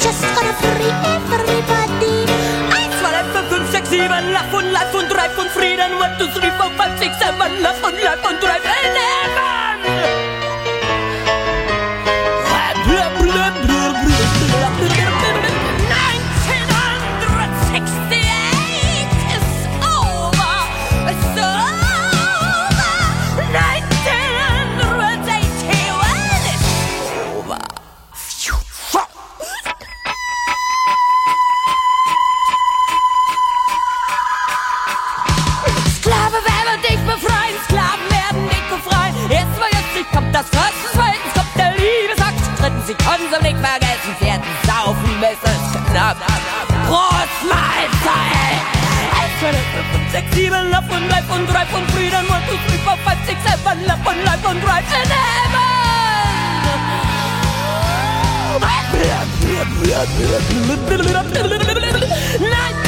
Just gonna free everybody. Eins, zwei, drei, fünf, sechs, sieben, lauf und lauf und reif und frieren. One, two, three, four, five, six, seven, lauf und lauf und reif. Eleven! ab. Großmahlzeit! 1, 2, 3, 4, 5, 6, 7, 11, und Freedom, 1, 2, und 11 und 3 in Heaven! Nein!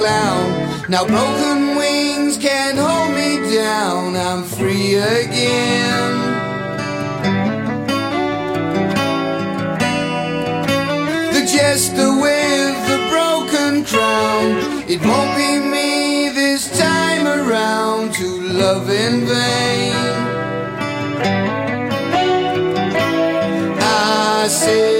Clown. Now broken wings can't hold me down. I'm free again. The jester with the broken crown. It won't be me this time around to love in vain. I say.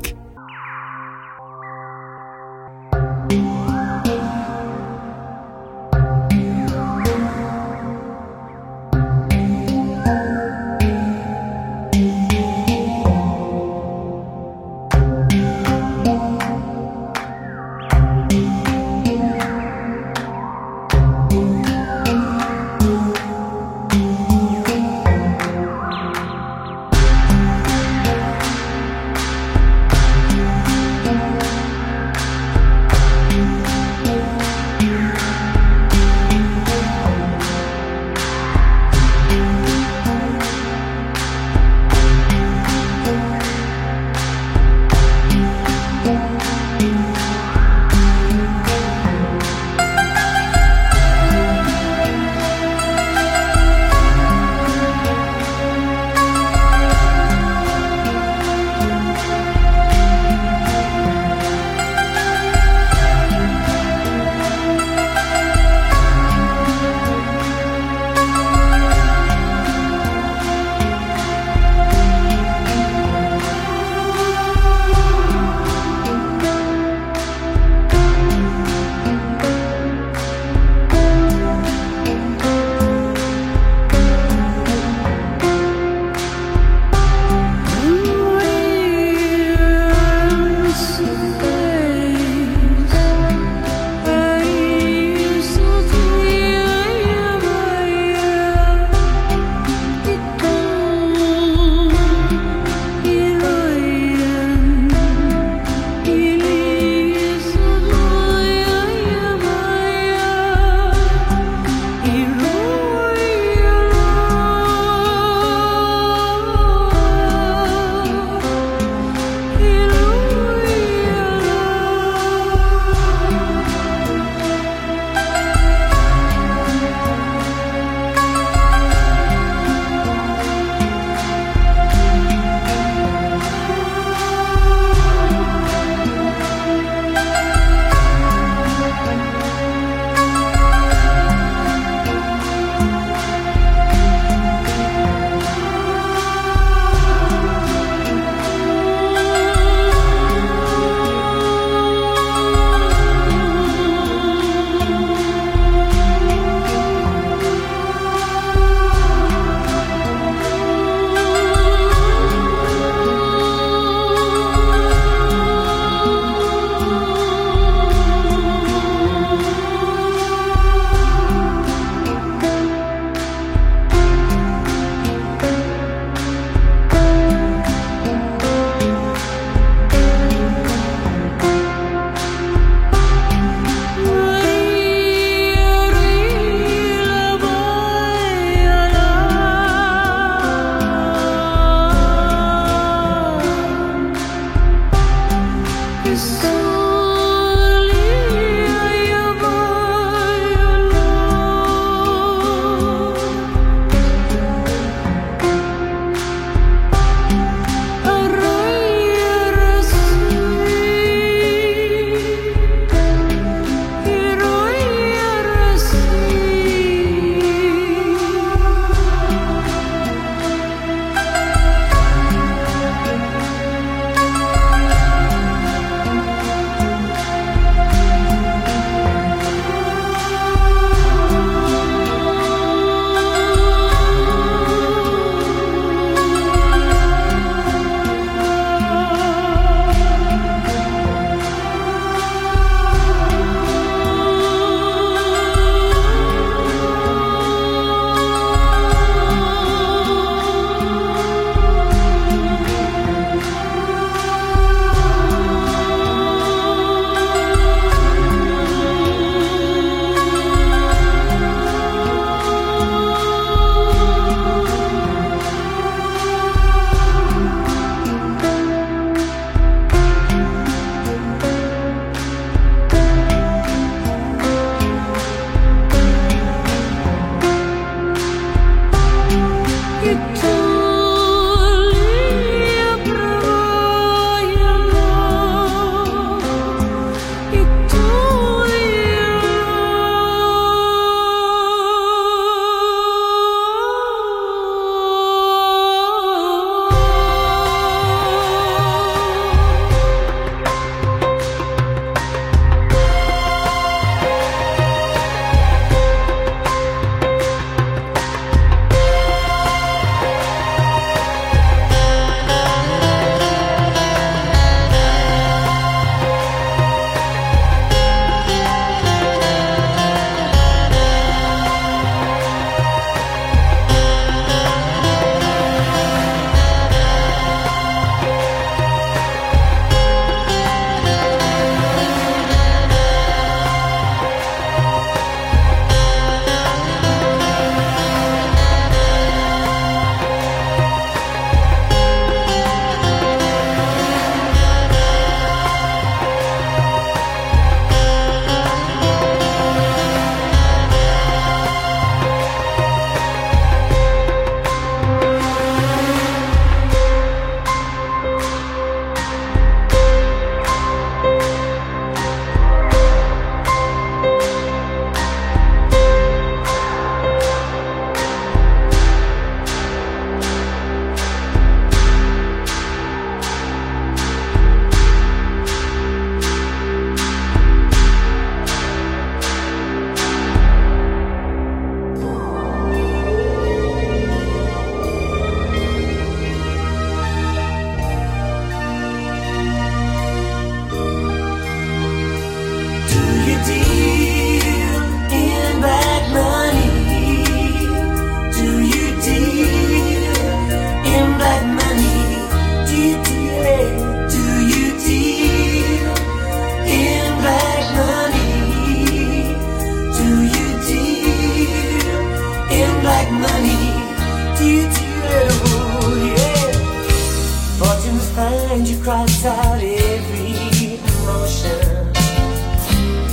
takes every emotion,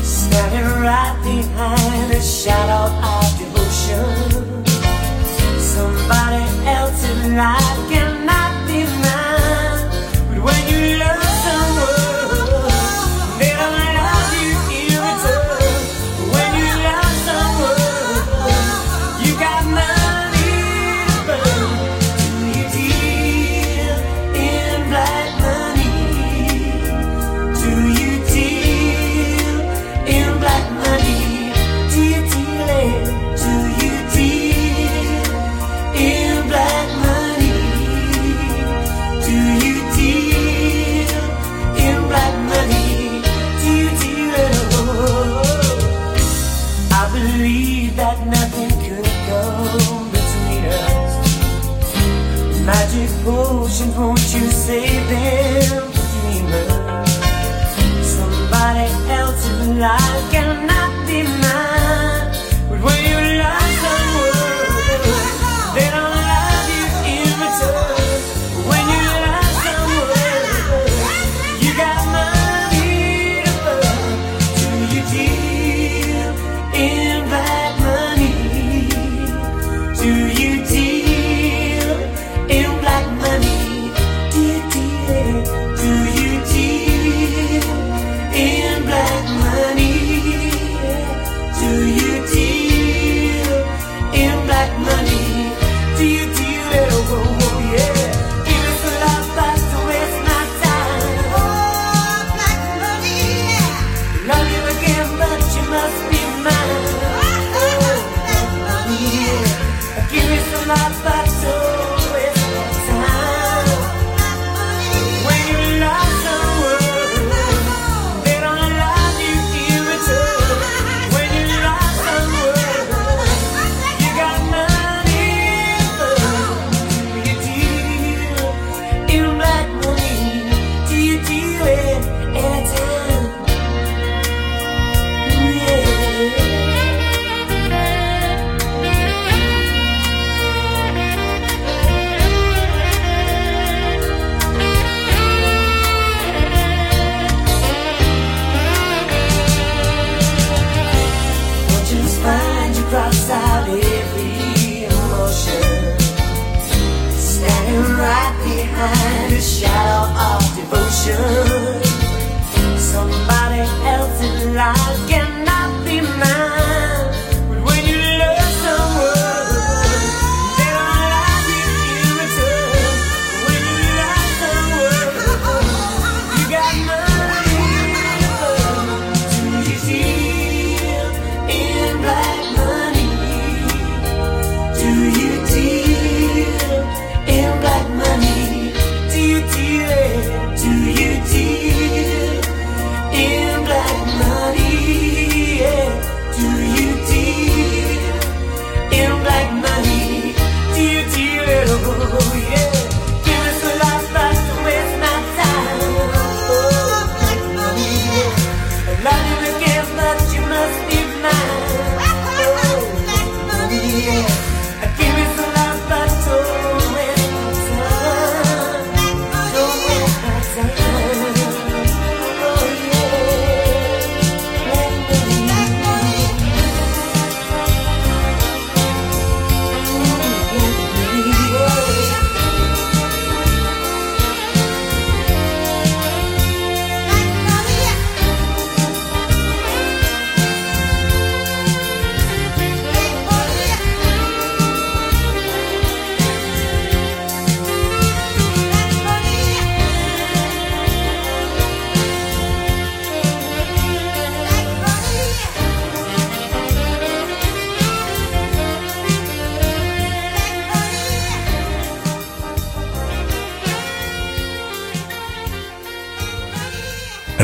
standing right behind the shadow of devotion. Somebody else's life.